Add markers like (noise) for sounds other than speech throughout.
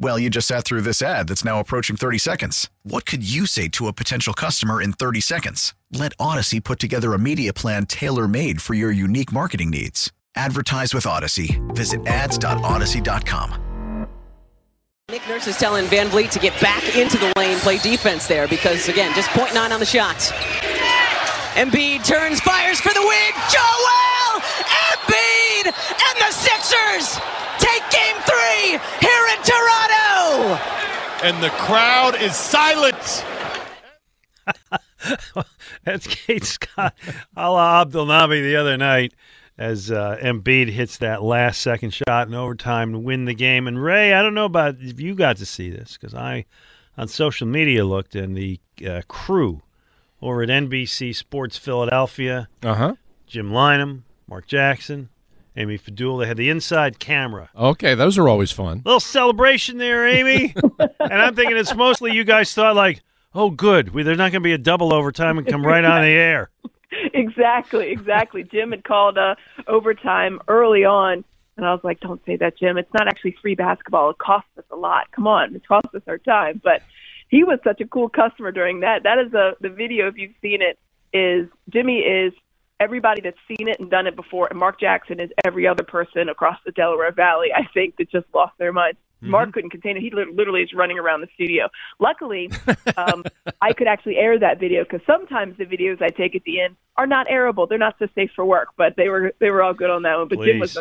Well, you just sat through this ad that's now approaching 30 seconds. What could you say to a potential customer in 30 seconds? Let Odyssey put together a media plan tailor made for your unique marketing needs. Advertise with Odyssey. Visit ads.odyssey.com. Nick Nurse is telling VanVleet to get back into the lane, play defense there because, again, just 0.9 on the shots. Embiid turns, fires for the win. Joel Embiid and the Sixers take game three here in Toronto. And the crowd is silent. (laughs) That's Kate Scott Alaa Abdelnaby the other night as uh, Embiid hits that last second shot in overtime to win the game. And Ray, I don't know about if you got to see this because I on social media looked and the uh, crew over at NBC Sports Philadelphia, Uh huh. Jim Lynam, Marc Jackson, Amy Fadool, they had the inside camera. Okay, those are always fun. Little celebration there, Amy. (laughs) and I'm thinking it's mostly you guys thought like, oh, good, we, there's not going to be a double overtime and come right on the (laughs) air. exactly, exactly. Jim had called uh, overtime early on, and I was like, "Don't say that, Jim. It's not actually free basketball. It costs us a lot. Come on, it costs us our time." But he was such a cool customer during that. That is a the video if you've seen it is Jimmy is everybody that's seen it and done it before, and Marc Jackson is every other person across the Delaware Valley. I think that just lost their minds. Mark couldn't contain it. He literally is running around the studio. Luckily, um, (laughs) I could actually air that video because sometimes the videos I take at the end are not airable. They're not so safe for work, but they were they were all good on that one. But Jim was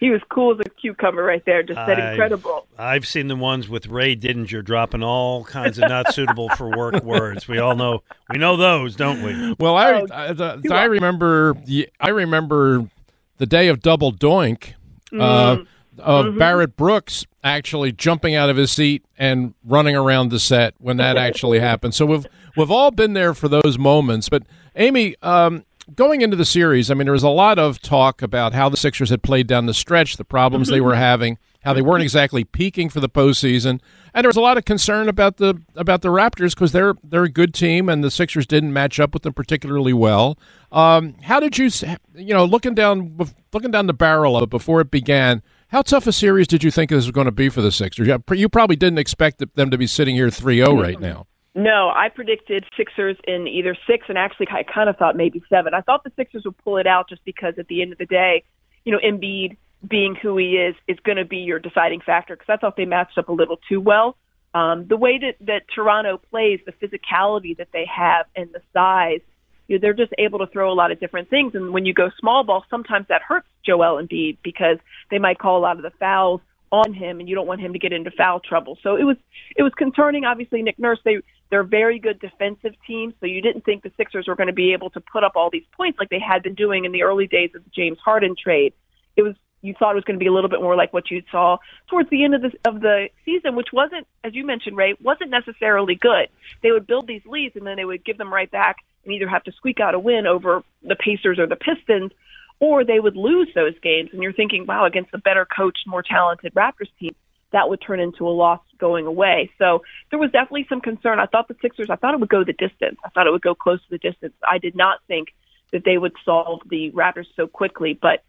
he was cool as a cucumber right there. Just said I've- incredible. I've seen the ones with Ray Didinger dropping all kinds of not suitable for work (laughs) words. We all know we know those, don't we? Well, I Oh, I, the, I remember the- I remember the day of double doink uh, Mm. of Mm-hmm. Barrett Brooks actually jumping out of his seat and running around the set when that actually (laughs) happened. So we've we've all been there for those moments. But Amy, um, going into the series, I mean, there was a lot of talk about how the Sixers had played down the stretch, the problems they were (laughs) having, how they weren't exactly peaking for the postseason, and there was a lot of concern about the about the Raptors because they're they're a good team and the Sixers didn't match up with them particularly well. Um, how did you, you know, looking down looking down the barrel of it before it began? How tough a series did you think this was going to be for the Sixers? You- You probably didn't expect them to be sitting here 3-0 right now. No, I predicted Sixers in either six, and actually I kind of thought maybe seven. I thought the Sixers would pull it out just because at the end of the day, you know, Embiid being who he is is going to be your deciding factor because I thought they matched up a little too well. Um, the way that, that Toronto plays, the physicality that they have, and the size, you know, they're just able to throw a lot of different things. And when you go small ball, sometimes that hurts Joel Embiid because they might call a lot of the fouls on him, and you don't want him to get into foul trouble. So it was it was concerning. Obviously, Nick Nurse they they're a very good defensive team, so you didn't think the Sixers were going to be able to put up all these points like they had been doing in the early days of the James Harden trade. It was you thought it was going to be a little bit more like what you saw towards the end of the of the season, which wasn't, as you mentioned, Ray, wasn't necessarily good. They would build these leads and then they would give them right back and either have to squeak out a win over the Pacers or the Pistons, or they would lose those games. And you're thinking, wow, against a better coached, more talented Raptors team, that would turn into a loss going away. So there was definitely some concern. I thought the Sixers, I thought it would go the distance. I thought it would go close to the distance. I did not think that they would solve the Raptors so quickly, but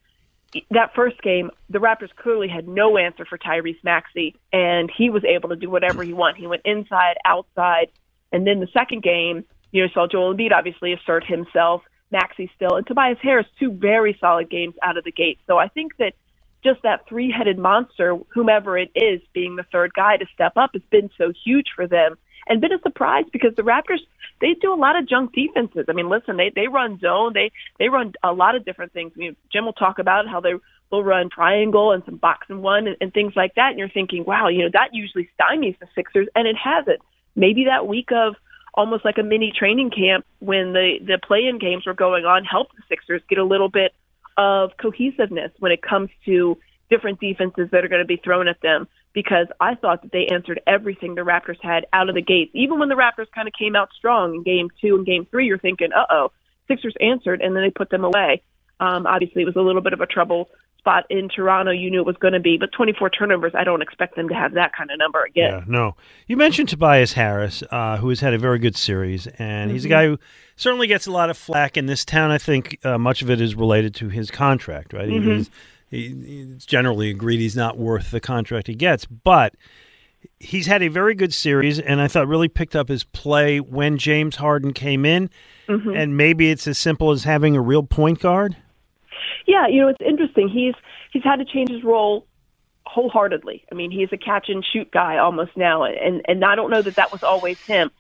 that first game, the Raptors clearly had no answer for Tyrese Maxey, and he was able to do whatever he wanted. He went inside, outside, and then the second game, you know, saw Joel Embiid obviously assert himself, Maxey still, and Tobias Harris, two very solid games out of the gate. So I think that just that three-headed monster, whomever it is, being the third guy to step up, has been so huge for them, and been a surprise because the Raptors they do a lot of junk defenses. I mean, listen, they they run zone, they they run a lot of different things. I mean, Jim will talk about how they they'll run triangle and some box and one and, and things like that. And you're thinking, wow, you know, that usually stymies the Sixers, and it hasn't. Maybe that week of almost like a mini training camp when the the play-in games were going on helped the Sixers get a little bit of cohesiveness when it comes to different defenses that are going to be thrown at them because I thought that they answered everything the Raptors had out of the gates. Even when the Raptors kind of came out strong in game two and game three, you're thinking, uh oh, Sixers answered, and then they put them away. Um, obviously, it was a little bit of a trouble spot in Toronto. You knew it was going to be, but 24 turnovers, I don't expect them to have that kind of number again. Yeah, no. You mentioned Tobias Harris, uh, who has had a very good series, and mm-hmm. he's a Mm-hmm. guy who certainly gets a lot of flack in this town. I think uh, much of it is related to his contract, right? Mhm. He's, he, it's generally agreed he's not worth the contract he gets, but he's had a very good series, and I thought really picked up his play when James Harden came in. Mhm. And maybe it's as simple as having a real point guard. Yeah, you know, it's interesting. He's he's had to change his role wholeheartedly. I mean, he's a catch and shoot guy almost now, and and I don't know that that was always him.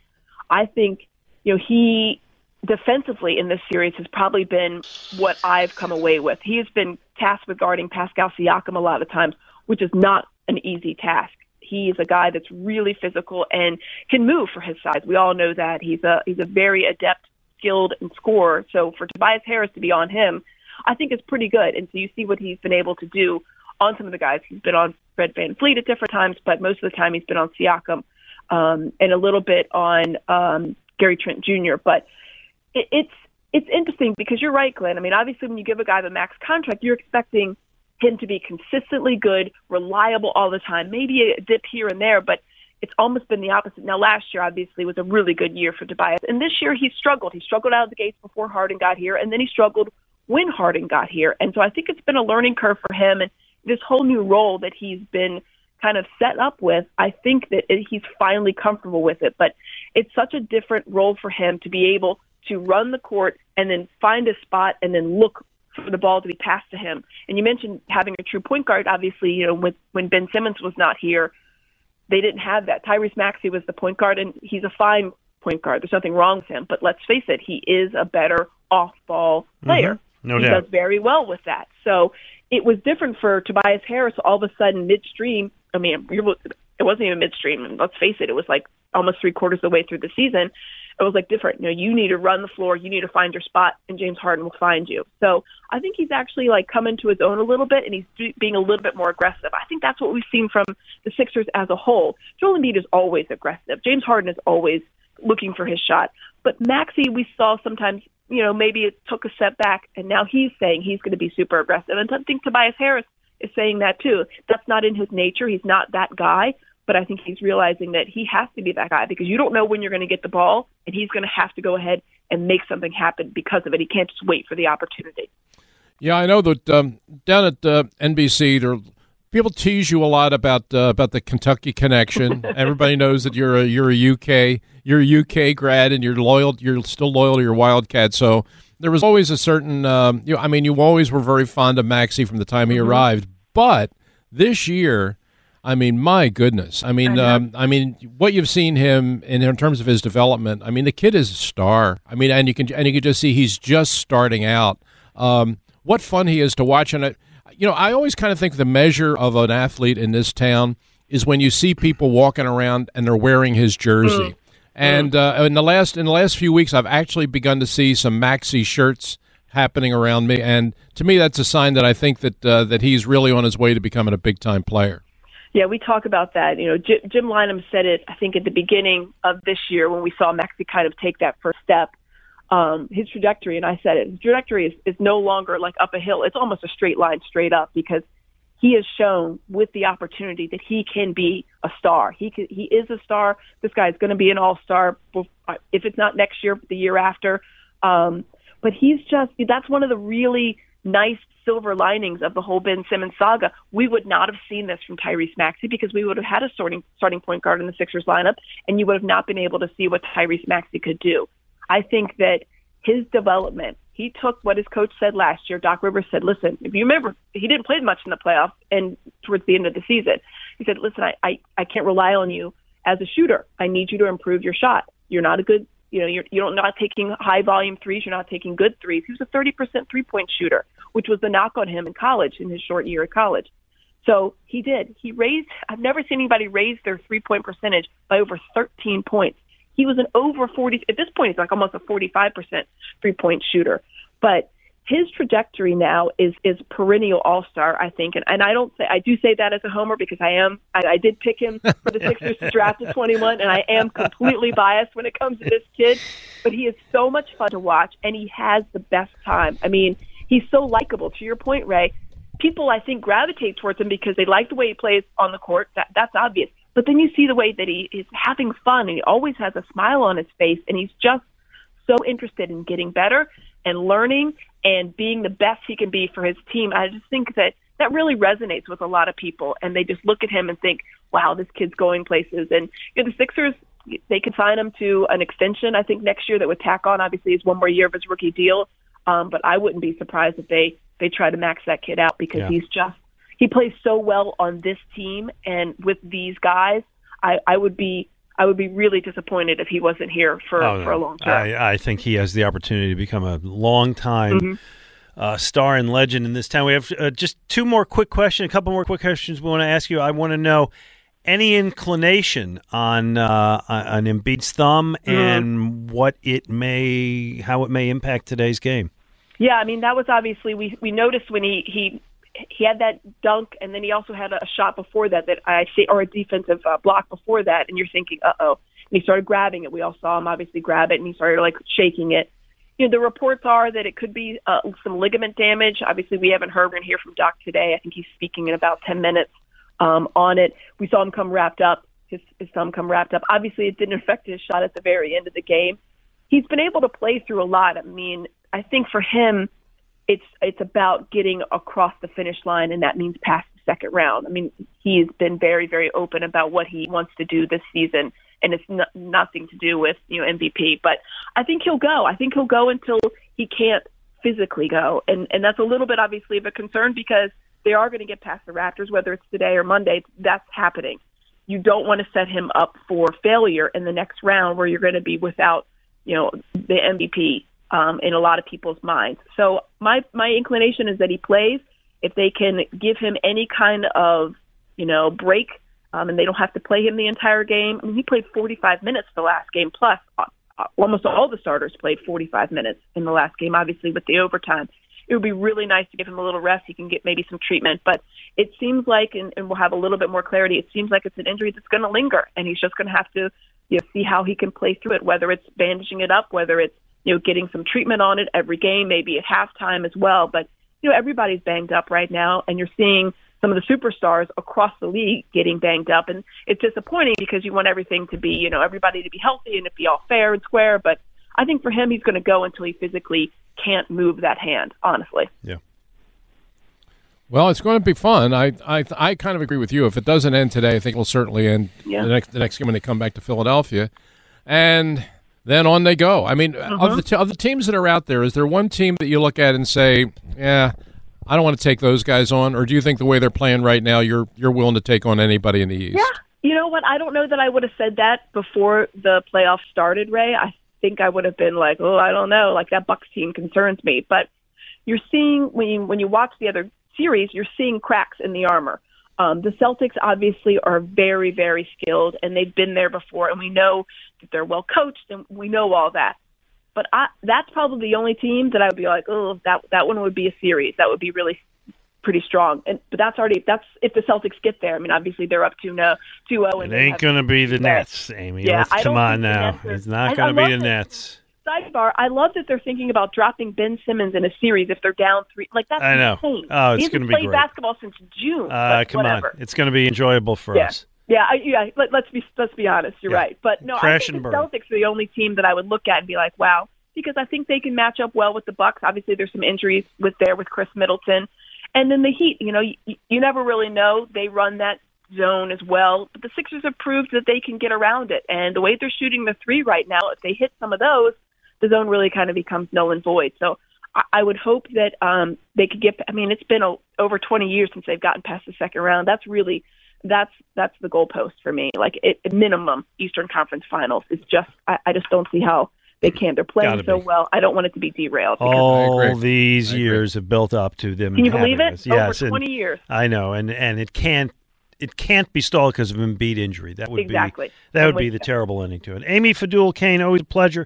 I think you know he defensively in this series has probably been what I've come away with. He has been tasked with guarding Pascal Siakam a lot of times, which is not an easy task. He's a guy that's really physical and can move for his size. We all know that he's a he's a very adept, skilled, and scorer. So for Tobias Harris to be on him, I think is pretty good. And so you see what he's been able to do on some of the guys. He's been on Fred VanVleet at different times, but most of the time he's been on Siakam um, and a little bit on um, Gary Trent Jr. But it, it's it's interesting because you're right, Glenn. I mean, obviously, when you give a guy the max contract, you're expecting him to be consistently good, reliable all the time. Maybe a dip here and there, but it's almost been the opposite. Now, last year obviously was a really good year for Tobias, and this year he struggled. He struggled out of the gates before Harden got here, and then he struggled when Harden got here. And so I think it's been a learning curve for him, and this whole new role that he's been kind of set up with, I think that it, he's finally comfortable with it. But it's such a different role for him to be able to run the court and then find a spot and then look for the ball to be passed to him. And you mentioned having a true point guard. Obviously, you know, with, when Ben Simmons was not here, they didn't have that. Tyrese Maxey was the point guard, and he's a fine point guard. There's nothing wrong with him. But let's face it, he is a better off-ball player. Mhm. No he doubt. does very well with that. So it was different for Tobias Harris. All of a sudden, midstream. I mean, it wasn't even midstream. And let's face it, it was like almost three quarters of the way through the season. It was like different. You know, you need to run the floor, you need to find your spot, and James Harden will find you. So I think he's actually like coming to his own a little bit, and he's do- being a little bit more aggressive. I think that's what we've seen from the Sixers as a whole. Joel Embiid is always aggressive. James Harden is always looking for his shot. But Maxey, we saw sometimes, you know, maybe it took a step back, and now he's saying he's going to be super aggressive. And I think Tobias Harris is saying that too. That's not in his nature. He's not that guy. But I think he's realizing that he has to be that guy because you don't know when you're going to get the ball, and he's going to have to go ahead and make something happen because of it. He can't just wait for the opportunity. Yeah, I know that um, down at uh, NBC, there people tease you a lot about uh, about the Kentucky connection. (laughs) Everybody knows that you're a you're a UK you're a UK grad and you're loyal. You're still loyal to your Wildcat. So there was always a certain. Um, you know, I mean, you always were very fond of Maxey from the time he Mhm. arrived, but this year. I mean, my goodness. I mean, I um, I mean, what you've seen him in, in terms of his development. I mean, the kid is a star. I mean, and you can and you can just see he's just starting out. Um, what fun he is to watch! And it, you know, I always kind of think the measure of an athlete in this town is when you see people walking around and they're wearing his jersey. And uh, in the last in the last few weeks, I've actually begun to see some Maxey shirts happening around me, and to me, that's a sign that I think that uh, that he's really on his way to becoming a big time player. Yeah, we talk about that. You know, Jim, Jim Lynam said it, I think, at the beginning of this year when we saw Maxey kind of take that first step. Um, his trajectory, and I said it, his trajectory is, is no longer like up a hill. It's almost a straight line straight up because he has shown with the opportunity that he can be a star. He can, he is a star. This guy is going to be an all star if it's not next year, the year after. Um, but he's just that's one of the really nice silver linings of the whole Ben Simmons saga. We would not have seen this from Tyrese Maxey because we would have had a starting starting point guard in the Sixers lineup, and you would have not been able to see what Tyrese Maxey could do. I think that his development. He took what his coach said last year. Doc Rivers said, "Listen, if you remember, he didn't play much in the playoffs and towards the end of the season. He said, "Listen, I I, I can't rely on you as a shooter. I need you to improve your shot. You're not a good You know, you're you're not taking high volume threes. You're not taking good threes. He was a 30% three point shooter, which was the knock on him in college in his short year at college. So he did. He raised. I've never seen anybody raise their three point percentage by over 13 points. He was an over 40. At this point, he's like almost a 45% three point shooter. But his trajectory now is is perennial all star, I think, and and I don't say I do say that as a homer because I am I, I did pick him for the (laughs) Sixers to draft at 21, and I am completely (laughs) biased when it comes to this kid, but he is so much fun to watch, and he has the best time. I mean, he's so likable. To your point, Ray, people I think gravitate towards him because they like the way he plays on the court. That that's obvious. But then you see the way that he is having fun, and he always has a smile on his face, and he's just so interested in getting better and learning and being the best he can be for his team. I just think that that really resonates with a lot of people, and they just look at him and think, "Wow, this kid's going places." And you know, the Sixers, they could sign him to an extension. I think next year that would tack on. Obviously, is one more year of his rookie deal, um, but I wouldn't be surprised if they they try to max that kid out because Yeah. he's just he plays so well on this team and with these guys. I, I would be I would be really disappointed if he wasn't here for Oh, for a long time. I, I think he has the opportunity to become a long time Mhm. uh, star and legend in this town. We have uh, just two more quick questions, a couple more quick questions we want to ask you. I want to know any inclination on uh, on Embiid's thumb Mhm. and what it may, how it may impact today's game. Yeah, I mean that was obviously we we noticed when he he he had that dunk and then he also had a shot before that that I see or a defensive uh, block before that and you're thinking uh oh and he started grabbing it. We all saw him obviously grab it and he started like shaking it. You know the reports are that it could be uh, some ligament damage. Obviously we haven't heard. We're gonna hear from Doc today. I think he's speaking in about ten minutes um, on it. We saw him come wrapped up. His, his thumb come wrapped up. Obviously it didn't affect his shot at the very end of the game he's been able to play through a lot. I mean, I think for him, it's it's about getting across the finish line, and that means past the second round. I mean, he's been very very open about what he wants to do this season, and it's no, nothing to do with you know MVP. But I think he'll go. I think he'll go until he can't physically go, and and that's a little bit obviously of a concern because they are going to get past the Raptors, whether it's today or Monday. That's happening. You don't want to set him up for failure in the next round where you're going to be without you know, the MVP um, in a lot of people's minds. So my my inclination is that he plays. If they can give him any kind of you know break, um, and they don't have to play him the entire game. I mean, he played 45 minutes the last game. Plus, uh, uh, almost all the starters played 45 minutes in the last game. Obviously, with the overtime, it would be really nice to give him a little rest. He can get maybe some treatment, but it seems like, and, and we'll have a little bit more clarity. It seems like it's an injury that's going to linger, and he's just going to have to you know, see how he can play through it, whether it's bandaging it up, whether it's, you know, getting some treatment on it every game, maybe at halftime as well. But, you know, everybody's banged up right now, and you're seeing some of the superstars across the league getting banged up. And it's disappointing because you want everything to be, you know, everybody to be healthy and to be all fair and square. But I think for him, he's going to go until he physically can't move that hand, honestly. Yeah. Well, it's going to be fun. I, I I kind of agree with you. If it doesn't end today, I think it'll certainly end Yeah. the next the next game when they come back to Philadelphia, and then on they go. I mean, of uh-huh. the t- of the teams that are out there, is there one team that you look at and say, "Yeah, I don't want to take those guys on," or do you think the way they're playing right now, you're you're willing to take on anybody in the East? Yeah. You know what? I don't know that I would have said that before the playoffs started, Ray. I think I would have been like, oh, I don't know. Like that Bucks team concerns me. But you're seeing when you when you watch the other series, you're seeing cracks in the armor. Um, the Celtics obviously are very, very skilled, and they've been there before, and we know that they're well coached, and we know all that. But I, that's probably the only team that I would be like, oh, that that one would be a series. That would be really pretty strong. And but that's already that's if the Celtics get there. I mean, obviously they're up two no two zero. It ain't going to be the Nets, Amy. Yeah, Let's come on now. It's not going to be the. Nets. Sidebar: I love that they're thinking about dropping Ben Simmons in a series if they're down three. Like that's I know. insane. Oh, it's gonna be played great. basketball since June. Uh, come whatever. on. It's going to be enjoyable for yeah. us. Yeah, I, yeah. Let, let's be let's be honest. You're Yeah. right, but no, Crash I think the burn. Celtics are the only team that I would look at and be like, wow, because I think they can match up well with the Bucks. Obviously, there's some injuries with there with Khris Middleton, and then the Heat. You know, you, you never really know. They run that zone as well, but the Sixers have proved that they can get around it. And the way they're shooting the three right now, if they hit some of those, the zone really kind of becomes null and void. So. I- I would hope that um, they could get. I mean, it's been a, over 20 years since they've gotten past the second round. That's really that's that's the goalpost for me. Like it, minimum, Eastern Conference Finals is just. I, I just don't see how They can't. They're playing Gotta so be. well. I don't want it to be derailed. All these years have built up to them. Can you believe it? this. Yes, Over 20 years. I know, and and it can't it can't be stalled because of Embiid injury. That would Exactly. be that would be the terrible ending to it. Amy Fadool Kane, always a pleasure.